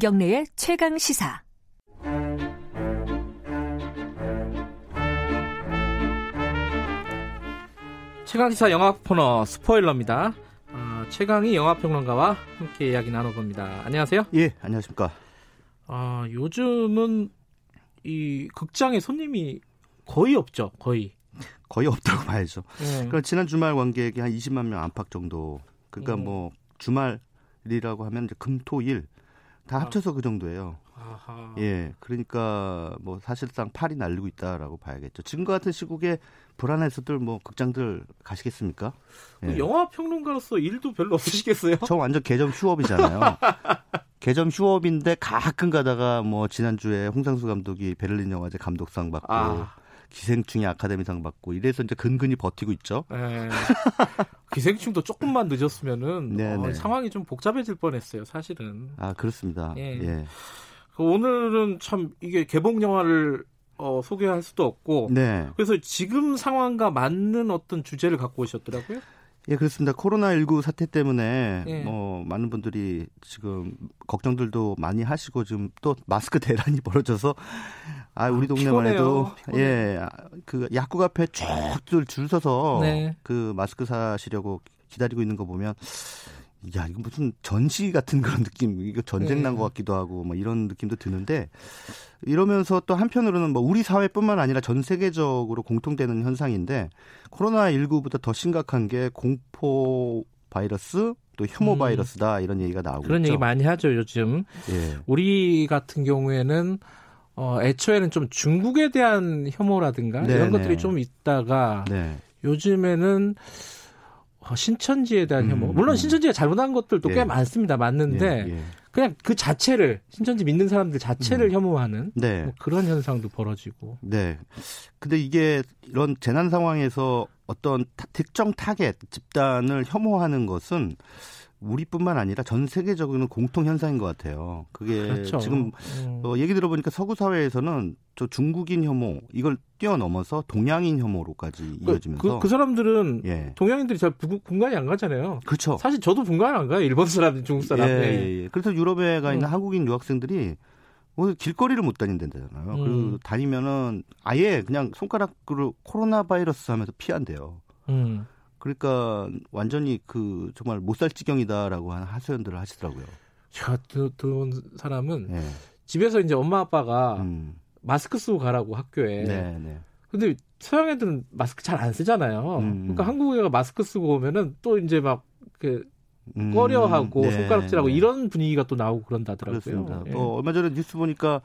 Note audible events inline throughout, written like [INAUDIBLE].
김경래의 최강 시사. 최강시사 영화 코너 스포일러입니다. 어, 최강희 영화평론가와 함께 이야기 나눠봅니다. 안녕하세요. 예, 안녕하십니까. 어, 요즘은 이 극장에 손님이 거의 없죠. 거의. 거의 없다고 봐야죠. 예. 그러니까 지난 주말 관객이 한 20만 명 안팎 정도. 그러니까 음. 뭐 주말이라고 하면 이제 금, 토, 일 다 아. 합쳐서 그 정도예요. 아하. 예, 그러니까 뭐 사실상 팔이 날리고 있다라고 봐야겠죠. 지금과 같은 시국에 불안해서들 뭐 극장들 가시겠습니까? 그 예. 영화 평론가로서 일도 별로 없으시겠어요? 저 완전 개점 휴업이잖아요. [LAUGHS] 개점 휴업인데 가끔 가다가 뭐 지난주에 홍상수 감독이 베를린 영화제 감독상 받고 아. 기생충이 아카데미상 받고 이래서 이제 근근히 버티고 있죠. 예. [LAUGHS] 기생충도 조금만 늦었으면은 네, 어, 네. 상황이 좀 복잡해질 뻔했어요. 사실은. 아 그렇습니다. 예. 예. 그 오늘은 참 이게 개봉 영화를 어, 소개할 수도 없고 네. 그래서 지금 상황과 맞는 어떤 주제를 갖고 오셨더라고요. 예, 그렇습니다. 코로나19 사태 때문에 예. 뭐 많은 분들이 지금 걱정들도 많이 하시고 지금 또 마스크 대란이 [LAUGHS] 벌어져서 아, 우리 동네만 해도 피곤해요. 예, 아, 그 약국 앞에 쭉들 줄 서서 네. 그 마스크 사시려고 기다리고 있는 거 보면 야, 이거 무슨 전시 같은 그런 느낌, 이거 전쟁 네. 난것 같기도 하고, 뭐 이런 느낌도 드는데, 이러면서 또 한편으로는 뭐 우리 사회뿐만 아니라 전 세계적으로 공통되는 현상인데, 코로나19보다 더 심각한 게 공포 바이러스, 또 혐오 음. 바이러스다, 이런 얘기가 나오고 그런 있죠. 얘기 많이 하죠 요즘. 예. 우리 같은 경우에는 어, 애초에는 좀 중국에 대한 혐오라든가 네, 이런 네. 것들이 좀 있다가 네. 요즘에는 어, 신천지에 대한 음, 혐오. 물론 음. 신천지가 잘못한 것들도 예. 꽤 많습니다. 맞는데 예, 예. 그냥 그 자체를 신천지 믿는 사람들 자체를 혐오하는 네. 뭐 그런 현상도 벌어지고. 네. 근데 이게 이런 재난 상황에서 어떤 타- 특정 타겟 집단을 혐오하는 것은 우리뿐만 아니라 전 세계적으로는 공통 현상인 것 같아요. 그게 그렇죠. 지금 음. 어, 얘기 들어보니까 서구 사회에서는 저 중국인 혐오 이걸 뛰어넘어서 동양인 혐오로까지 그, 이어지면서 그, 그 사람들은 예. 동양인들이 잘 부- 분간이 안 가잖아요. 그렇죠. 사실 저도 분간 안 가요. 일본 사람, 중국 사람. 예, 예. 예, 예. 그래서 유럽에 가 있는 음. 한국인 유학생들이 오늘 길거리를 못 다닌다잖아요. 음. 그리고 다니면은 아예 그냥 손가락으로 코로나 바이러스 하면서 피한대요. 음. 그러니까 완전히 그 정말 못 살 지경이다라고 하는 하소연들을 하시더라고요. 제가 들- 들어온 사람은 예. 집에서 이제 엄마 아빠가 음. 마스크 쓰고 가라고 학교에. 네, 네. 근데 서양 애들은 마스크 잘 안 쓰잖아요. 음. 그러니까 한국 애가 마스크 쓰고 오면은 또 이제 막그 음, 꺼려하고 네, 손가락질하고 네. 이런 분위기가 또 나오고 그런다더라고요. 예. 뭐 얼마 전에 뉴스 보니까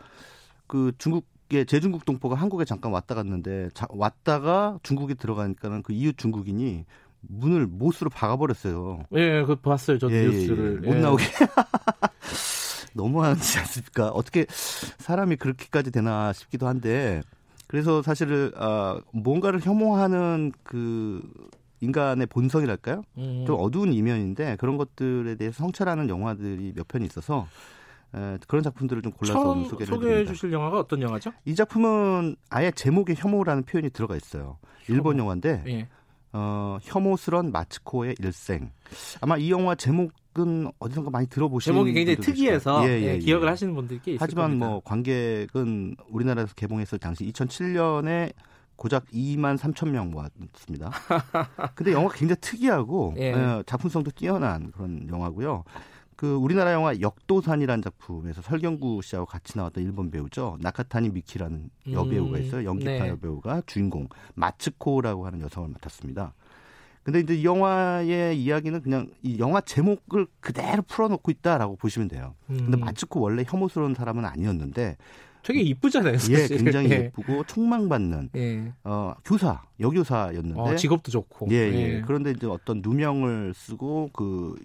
그 중국의 제중국 동포가 한국에 잠깐 왔다 갔는데 자, 왔다가 중국에 들어가니까는 그 이웃 중국인이 문을 못으로 박아버렸어요. 예, 그 봤어요. 저 예, 예, 뉴스를. 예. 못 예. 나오게. [LAUGHS] 너무하지 않습니까? 어떻게 사람이 그렇게까지 되나 싶기도 한데 그래서 사실 아, 뭔가를 혐오하는 그 인간의 본성이랄까요? 음. 좀 어두운 이면인데 그런 것들에 대해서 성찰하는 영화들이 몇편 있어서 에, 그런 작품들을 좀 골라서 소개를 소개해. 주실 영화가 어떤 영화죠? 이 작품은 아예 제목에 혐오라는 표현이 들어가 있어요. 일본 영화인데 예. 어, 혐오스런 마츠코의 일생. 아마 이 영화 제목은 어디선가 많이 들어보신 제목이 굉장히 특이해서 계실 거예요. 예, 기억을 하시는 분들이 꽤 있을 하지만 겁니다. 뭐 관객은 우리나라에서 개봉했을 당시 2007년에 고작 2만 3천 명 모았습니다. [LAUGHS] 근데 영화가 굉장히 특이하고 예. 어, 작품성도 뛰어난 그런 영화고요. 그 우리나라 영화 역도산이라는 작품에서 설경구 씨하고 같이 나왔던 일본 배우죠. 나카타니 미키라는 여배우가 음, 있어요. 연기파 네. 여배우가 주인공 마츠코라고 하는 여성을 맡았습니다. 근데 이제 이 영화의 이야기는 그냥 이 영화 제목을 그대로 풀어놓고 있다라고 보시면 돼요. 근데 음. 마츠코 원래 혐오스러운 사람은 아니었는데 되게 이쁘잖아요. 예. 굉장히 예. 예쁘고 총망받는 예. 어, 교사, 여교사였는데 어, 직업도 좋고. 예, 예. 그런데 이제 어떤 누명을 쓰고 그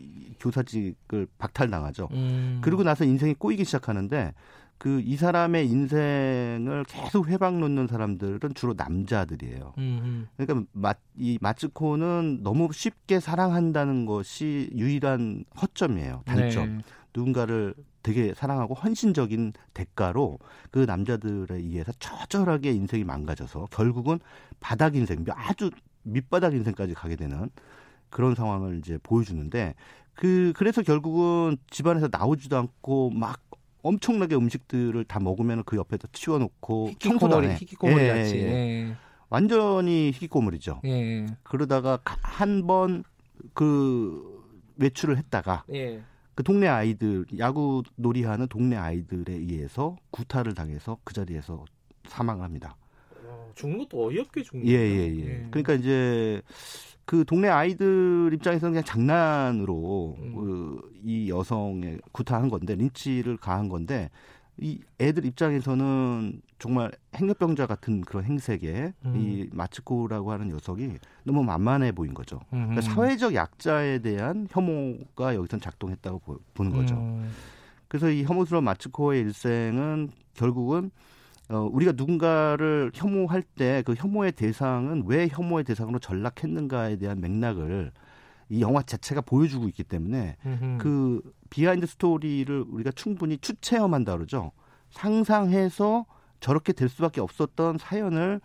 교사직을 박탈당하죠. 음. 그리고 나서 인생이 꼬이기 시작하는데 그 이 사람의 인생을 계속 회방 놓는 사람들은 주로 남자들이에요. 음, 음. 그러니까 마, 이 마츠코는 너무 쉽게 사랑한다는 것이 유일한 허점이에요. 단점. 네. 누군가를 되게 사랑하고 헌신적인 대가로 그 남자들에 의해서 처절하게 인생이 망가져서 결국은 바닥 인생, 아주 밑바닥 인생까지 가게 되는 그런 상황을 이제 보여주는데 그 그래서 결국은 집안에서 나오지도 않고 막 엄청나게 음식들을 다 먹으면 그 옆에다 치워놓고 청소도 안 해. 같이. 예, 예. 예. 완전히 희귀꼬물이죠. 예. 그러다가 한 번 그 외출을 했다가 예. 그 동네 아이들 야구 놀이하는 동네 아이들에 의해서 구타를 당해서 그 자리에서 사망을 합니다. 어, 죽는 것도 어이없게 죽는 예, 거죠. 예, 예. 그러니까 이제 그 동네 아이들 입장에서는 그냥 장난으로 음. 그, 이 여성의 구타한 건데 린치를 가한 건데 이 애들 입장에서는 정말 행렬병자 같은 그런 행색에 음. 이 마츠코라고 하는 녀석이 너무 만만해 보인 거죠. 그러니까 음. 사회적 약자에 대한 혐오가 여기선 작동했다고 보, 보는 거죠. 음. 그래서 이 혐오스러운 마츠코의 일생은 결국은 어, 우리가 누군가를 혐오할 때 그 혐오의 대상은 왜 혐오의 대상으로 전락했는가에 대한 맥락을 이 영화 자체가 보여주고 있기 때문에 음흠. 그 비하인드 스토리를 우리가 충분히 추체험한다 그러죠. 상상해서 저렇게 될 수밖에 없었던 사연을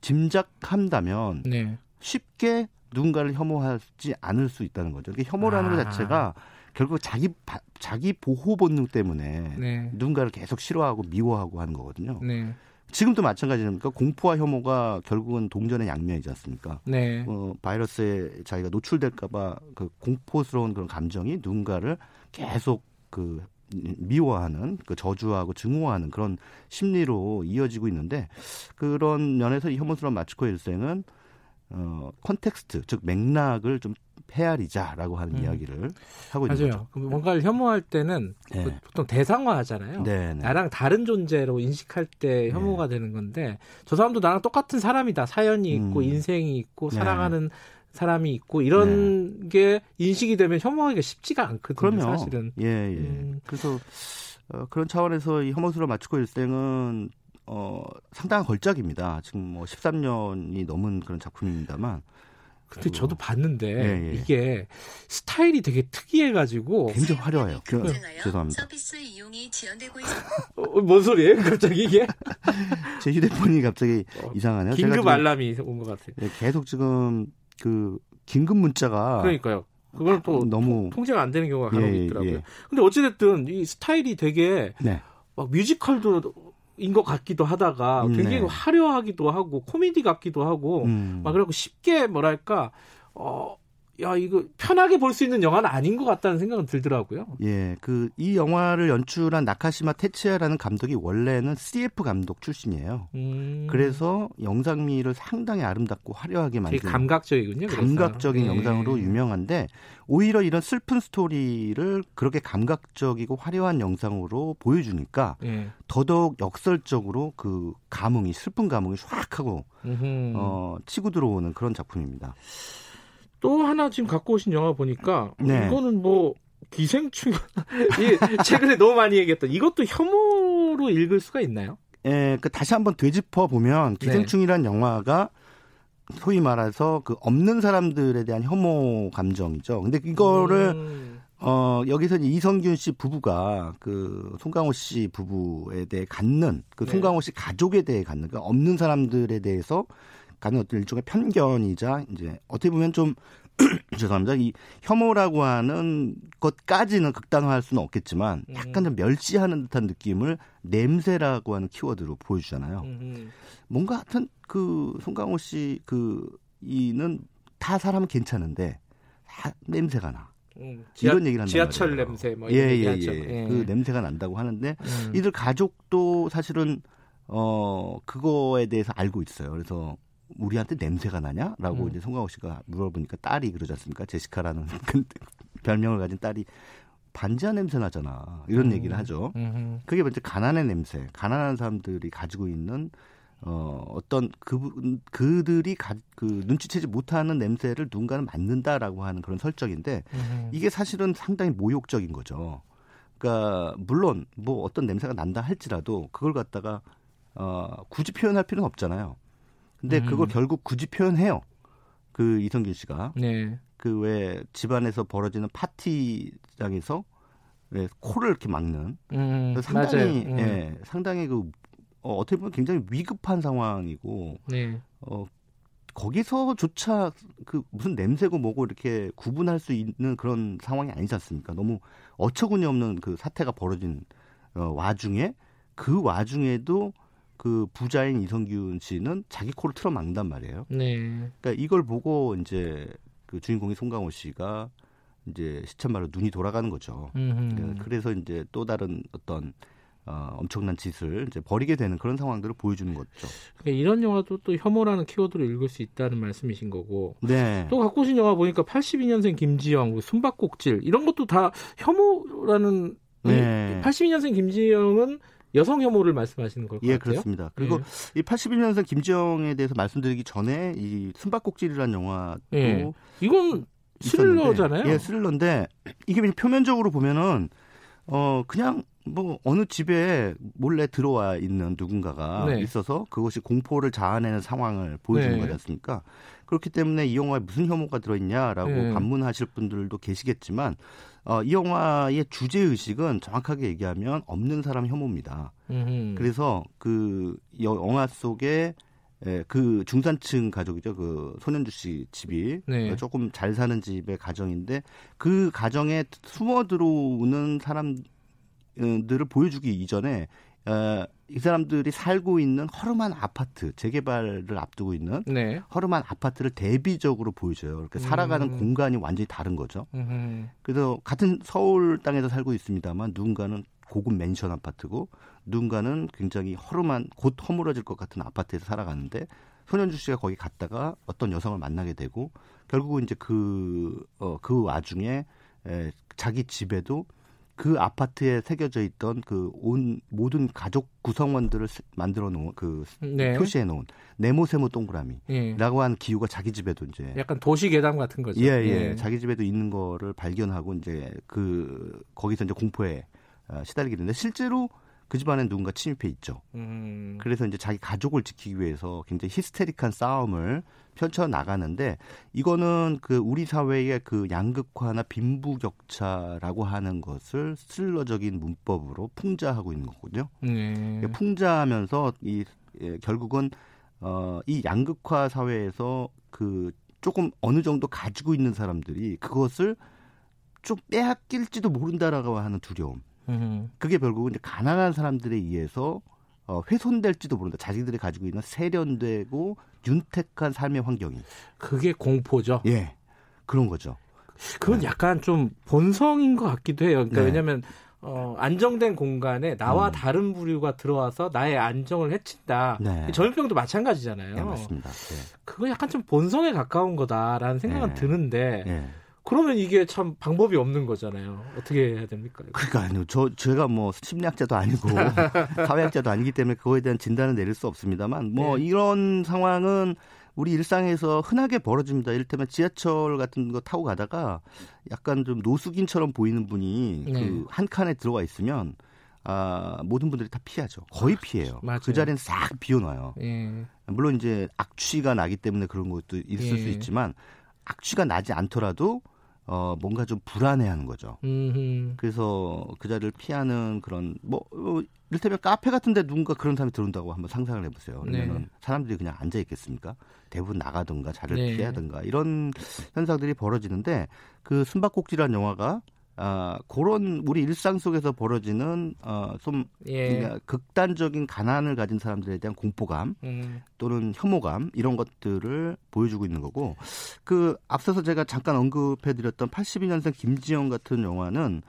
짐작한다면 네. 쉽게 누군가를 혐오하지 않을 수 있다는 거죠. 그러니까 혐오라는 아. 것 자체가 결국 자기 바- 자기 보호 본능 때문에 네. 누군가를 계속 싫어하고 미워하고 하는 거거든요. 네. 지금도 마찬가지입니까? 공포와 혐오가 결국은 동전의 양면이지 않습니까? 네. 어, 바이러스에 자기가 노출될까봐 그 공포스러운 그런 감정이 누군가를 계속 그 미워하는 그 저주하고 증오하는 그런 심리로 이어지고 있는데 그런 면에서 이 혐오스러운 마츠코 일생은 어 context 즉 맥락을 좀 헤아리자라고 하는 음. 이야기를 하고 있는 맞아요. 거죠. 그 뭔가를 혐오할 때는 네. 그 보통 대상화하잖아요. 네, 네. 나랑 다른 존재로 인식할 때 혐오가 되는 건데 저 사람도 나랑 똑같은 사람이다. 사연이 있고 음. 인생이 있고 네. 사랑하는 사람이 있고 이런 게 인식이 되면 혐오하기가 쉽지가 않거든요. 그럼요. 사실은. 예, 예. 음. 그래서 어, 그런 차원에서 이 혐오스러운 마츠코 일생은 어, 상당한 걸작입니다. 지금 뭐 13년이 넘은 그런 작품입니다만 근데 저도 봤는데 예, 예. 이게 스타일이 되게 특이해가지고 굉장히 화려해요. 그, 경쟁하여 죄송합니다. 서비스 이용이 지연되고 있습니다. 어, 뭔 소리예요? 갑자기 이게 [LAUGHS] 제 휴대폰이 갑자기 어, 이상하네요. 제가 긴급 지금, 알람이 온 것 같아요. 예, 계속 지금 그 긴급 문자가 그러니까요. 그걸 또 너무 통제가 안 되는 경우가 간혹 예, 예, 있더라고요. 예. 근데 어찌됐든 이 스타일이 되게 네. 막 뮤지컬도 인것 같기도 하다가 음, 굉장히 네. 화려하기도 하고 코미디 같기도 하고 음. 막 그래갖고 쉽게 뭐랄까 어. 야 이거 편하게 볼 수 있는 영화는 아닌 것 같다는 생각은 들더라고요. 예, 그 이 영화를 연출한 나카시마 테츠야라는 감독이 원래는 CF 감독 출신이에요. 음, 그래서 영상미를 상당히 아름답고 화려하게 되게 만든 감각적이군요. 감각적인 예. 영상으로 유명한데 오히려 이런 슬픈 스토리를 그렇게 감각적이고 화려한 영상으로 보여주니까 예. 더더욱 역설적으로 그 감흥이 슬픈 감흥이 쫙 하고 음흠. 어, 치고 들어오는 그런 작품입니다. 또 하나 지금 갖고 오신 영화 보니까 네. 이거는 뭐 기생충 [LAUGHS] 이 최근에 너무 많이 얘기했던 이것도 혐오로 읽을 수가 있나요? 예, 그 다시 한번 되짚어 보면 네. 기생충이란 영화가 소위 말해서 그 없는 사람들에 대한 혐오 감정이죠. 근데 이거를 음, 어, 여기서 이성균 씨 부부가 그 송강호 씨 부부에 대해 갖는 그 네. 송강호 씨 가족에 대해 갖는 그 없는 사람들에 대해서 갖는 어떤 일종의 편견이자 이제 어떻게 보면 좀 [CLEARS THROAT] 죄송합니다. 이 혐오라고 하는 것까지는 극단화할 수는 없겠지만 약간 좀 멸시하는 듯한 느낌을 냄새라고 하는 키워드로 보여주잖아요. 음, 뭔가 하여튼 그 송강호 씨 그 이는 다 사람은 괜찮은데 다 냄새가 나. 음. 이런 얘기를 한단 지하철 말이에요. 냄새 뭐 이런 예, 얘기 예, 하죠. 예. 그 냄새가 난다고 하는데 음. 이들 가족도 사실은 어 그거에 대해서 알고 있어요. 그래서 우리한테 냄새가 나냐라고 음. 이제 송강호 씨가 물어보니까 딸이 그러지 않습니까? 제시카라는 [LAUGHS] 그 별명을 가진 딸이 반지하 냄새 나잖아. 이런 음. 얘기를 하죠. 음. 그게 먼저 가난의 냄새, 가난한 사람들이 가지고 있는 어 어떤 그 그들이 가, 그 눈치채지 못하는 냄새를 누군가는 맡는다라고 하는 그런 설정인데 음. 이게 사실은 상당히 모욕적인 거죠. 그러니까 물론 뭐 어떤 냄새가 난다 할지라도 그걸 갖다가 어 굳이 표현할 필요는 없잖아요. 근데 음. 그걸 결국 굳이 표현해요. 그 이성균 씨가 네. 그 왜 집안에서 벌어지는 파티장에서 왜 코를 이렇게 막는 음, 상당히 맞아요. 음. 예, 상당히 그 어, 어떻게 보면 굉장히 위급한 상황이고 네. 어 거기서조차 그 무슨 냄새고 뭐고 이렇게 구분할 수 있는 그런 상황이 아니지 않습니까? 너무 어처구니 없는 그 사태가 벌어진 어, 와중에 그 와중에도 그 부자인 이성균 씨는 자기 코를 틀어 막는단 말이에요. 네. 그러니까 이걸 보고 이제 그 주인공이 송강호 씨가 이제 시쳇말로 눈이 돌아가는 거죠. 음흠. 그래서 이제 또 다른 어떤 어, 엄청난 짓을 이제 벌이게 되는 그런 상황들을 보여주는 거죠. 그러니까 이런 영화도 또 혐오라는 키워드로 읽을 수 있다는 말씀이신 거고 네. 또 갖고 오신 영화 보니까 82년생 김지영, 그 숨바꼭질 이런 것도 다 혐오라는 네. 82년생 김지영은 여성 혐오를 말씀하시는 걸것 예, 같아요. 그렇습니다. 그리고 예. 이 81년생 김지영에 대해서 말씀드리기 전에 이 숨바꼭질이라는 영화도 예. 이건 스릴러잖아요. 예, 스릴러인데 이게 그냥 표면적으로 보면은 어 그냥 뭐 어느 집에 몰래 들어와 있는 누군가가 네. 있어서 그것이 공포를 자아내는 상황을 보여주는 네. 거지 않습니까? 그렇기 때문에 이 영화에 무슨 혐오가 들어있냐라고 네. 반문하실 분들도 계시겠지만 어, 이 영화의 주제 의식은 정확하게 얘기하면 없는 사람 혐오입니다. 음흠. 그래서 그 영화 속에 예, 그 중산층 가족이죠. 그 손현주 씨 집이 네. 조금 잘 사는 집의 가정인데 그 가정에 숨어 들어오는 사람들을 보여주기 이전에 어, 이 사람들이 살고 있는 허름한 아파트 재개발을 앞두고 있는 네. 허름한 아파트를 대비적으로 보여줘요. 그러니까 살아가는 음. 공간이 완전히 다른 거죠. 음흠. 그래서 같은 서울 땅에서 살고 있습니다만 누군가는 고급 맨션 아파트고 누군가는 굉장히 허름한 곧 허물어질 것 같은 아파트에서 살아가는데 손현주 씨가 거기 갔다가 어떤 여성을 만나게 되고 결국은 이제 그, 어, 그 와중에 에, 자기 집에도 그 아파트에 새겨져 있던 그 온 모든 가족 구성원들을 스- 만들어 놓은 그 네. 표시해 놓은 네모 세모 동그라미라고 예. 하는 기후가 자기 집에도 이제 약간 도시 괴담 같은 거죠. 예, 예. 자기 집에도 있는 거를 발견하고 이제 그 거기서 이제 공포에 어, 시달리게 되는데 실제로 그 집안에 누군가 침입해 있죠. 음. 그래서 이제 자기 가족을 지키기 위해서 굉장히 히스테릭한 싸움을 펼쳐 나가는데 이거는 그 우리 사회의 그 양극화나 빈부격차라고 하는 것을 스릴러적인 문법으로 풍자하고 있는 거거든요. 네. 풍자하면서 이 예, 결국은 어, 이 양극화 사회에서 그 조금 어느 정도 가지고 있는 사람들이 그것을 좀 빼앗길지도 모른다라고 하는 두려움. 음. 그게 결국은 이제 가난한 사람들에 의해서 어, 훼손될지도 모른다. 자기들이 가지고 있는 세련되고 윤택한 삶의 환경이. 그게 공포죠. 예. 그런 거죠. 그건 약간 좀 본성인 것 같기도 해요. 그러니까 네. 왜냐하면 어, 안정된 공간에 나와 음. 다른 부류가 들어와서 나의 안정을 해친다. 네. 전염병도 마찬가지잖아요. 예, 맞습니다. 예. 그거 약간 좀 본성에 가까운 거다라는 생각은 네. 드는데 예. 그러면 이게 참 방법이 없는 거잖아요. 어떻게 해야 됩니까? 그러니까 아니요. 저 제가 뭐 심리학자도 아니고 [LAUGHS] 사회학자도 아니기 때문에 그거에 대한 진단을 내릴 수 없습니다만 뭐 네. 이런 상황은 우리 일상에서 흔하게 벌어집니다. 이를테면 지하철 같은 거 타고 가다가 약간 좀 노숙인처럼 보이는 분이 네. 그한 칸에 들어가 있으면 아, 모든 분들이 다 피하죠. 거의 피해요. 맞아요. 그 자리는 싹 비워놔요. 예. 물론 이제 악취가 나기 때문에 그런 것도 있을 수 예. 있지만 악취가 나지 않더라도 어, 뭔가 좀 불안해하는 거죠. 음. 그래서 그 자리를 피하는 그런 뭐 어, 이를테면 카페 같은데 누군가 그런 사람이 들어온다고 한번 상상을 해보세요. 그러면 네. 사람들이 그냥 앉아 있겠습니까? 대부분 나가든가 자리를 네. 피하든가 이런 현상들이 벌어지는데 그 숨바꼭질이라는 영화가 아 그런 우리 일상 속에서 벌어지는 어 좀 예. 그러니까 극단적인 가난을 가진 사람들에 대한 공포감 음. 또는 혐오감 이런 것들을 보여주고 있는 거고 그 앞서서 제가 잠깐 언급해드렸던 82년생 김지영 같은 영화는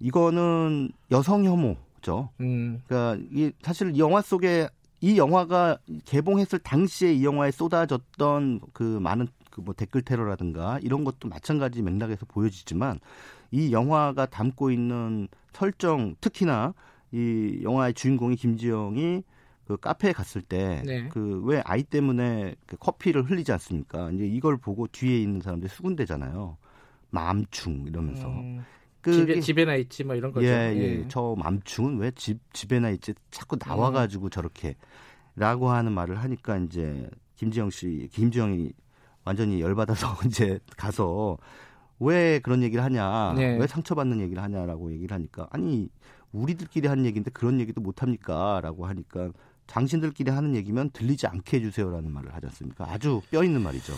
이거는 여성 혐오죠. 음. 그러니까 이 사실 이 영화 속에 이 영화가 개봉했을 당시에 이 영화에 쏟아졌던 그 많은 그 뭐 댓글 테러라든가 이런 것도 마찬가지 맥락에서 보여지지만 이 영화가 담고 있는 설정 특히나 이 영화의 주인공이 김지영이 그 카페에 갔을 때 네. 그왜 아이 때문에 그 커피를 흘리지 않습니까? 이제 이걸 보고 뒤에 있는 사람들이 수군대잖아요. 맘충 이러면서 음. 그게 집에 집에 나 있지 뭐 이런 거죠. 예, 예. 저 맘충은 왜 집 집에나 있지 자꾸 나와 음. 가지고 저렇게 라고 하는 말을 하니까 이제 김지영 씨 김지영이 완전히 열 받아서 [LAUGHS] 이제 가서 왜 그런 얘기를 하냐? 네. 왜 상처받는 얘기를 하냐라고 얘기를 하니까 아니 우리들끼리 하는 얘기인데 그런 얘기도 못 합니까라고 하니까 당신들끼리 하는 얘기면 들리지 않게 해주세요라는 말을 하지 않습니까? 아주 뼈 있는 말이죠.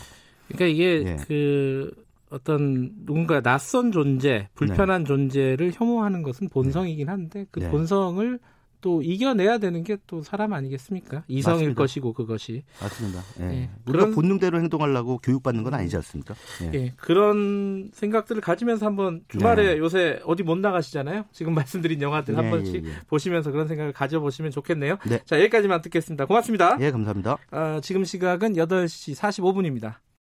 그러니까 이게 예. 그 어떤 누군가 낯선 존재, 불편한 존재를 혐오하는 것은 본성이긴 한데 그 네. 본성을 또 이겨내야 되는 게 또 사람 아니겠습니까? 이성일 맞습니다. 것이고 그것이 맞습니다. 예. 예, 우리가 그런- 본능대로 행동하려고 교육받는 건 아니지 않습니까? 예. 예, 그런 생각들을 가지면서 한번 주말에 네. 요새 어디 못 나가시잖아요. 지금 말씀드린 영화들 한 예, 번씩 예, 예. 보시면서 그런 생각을 가져보시면 좋겠네요. 네. 자, 여기까지만 듣겠습니다. 고맙습니다. 예, 감사합니다. 아, 지금 시각은 8시 45분입니다.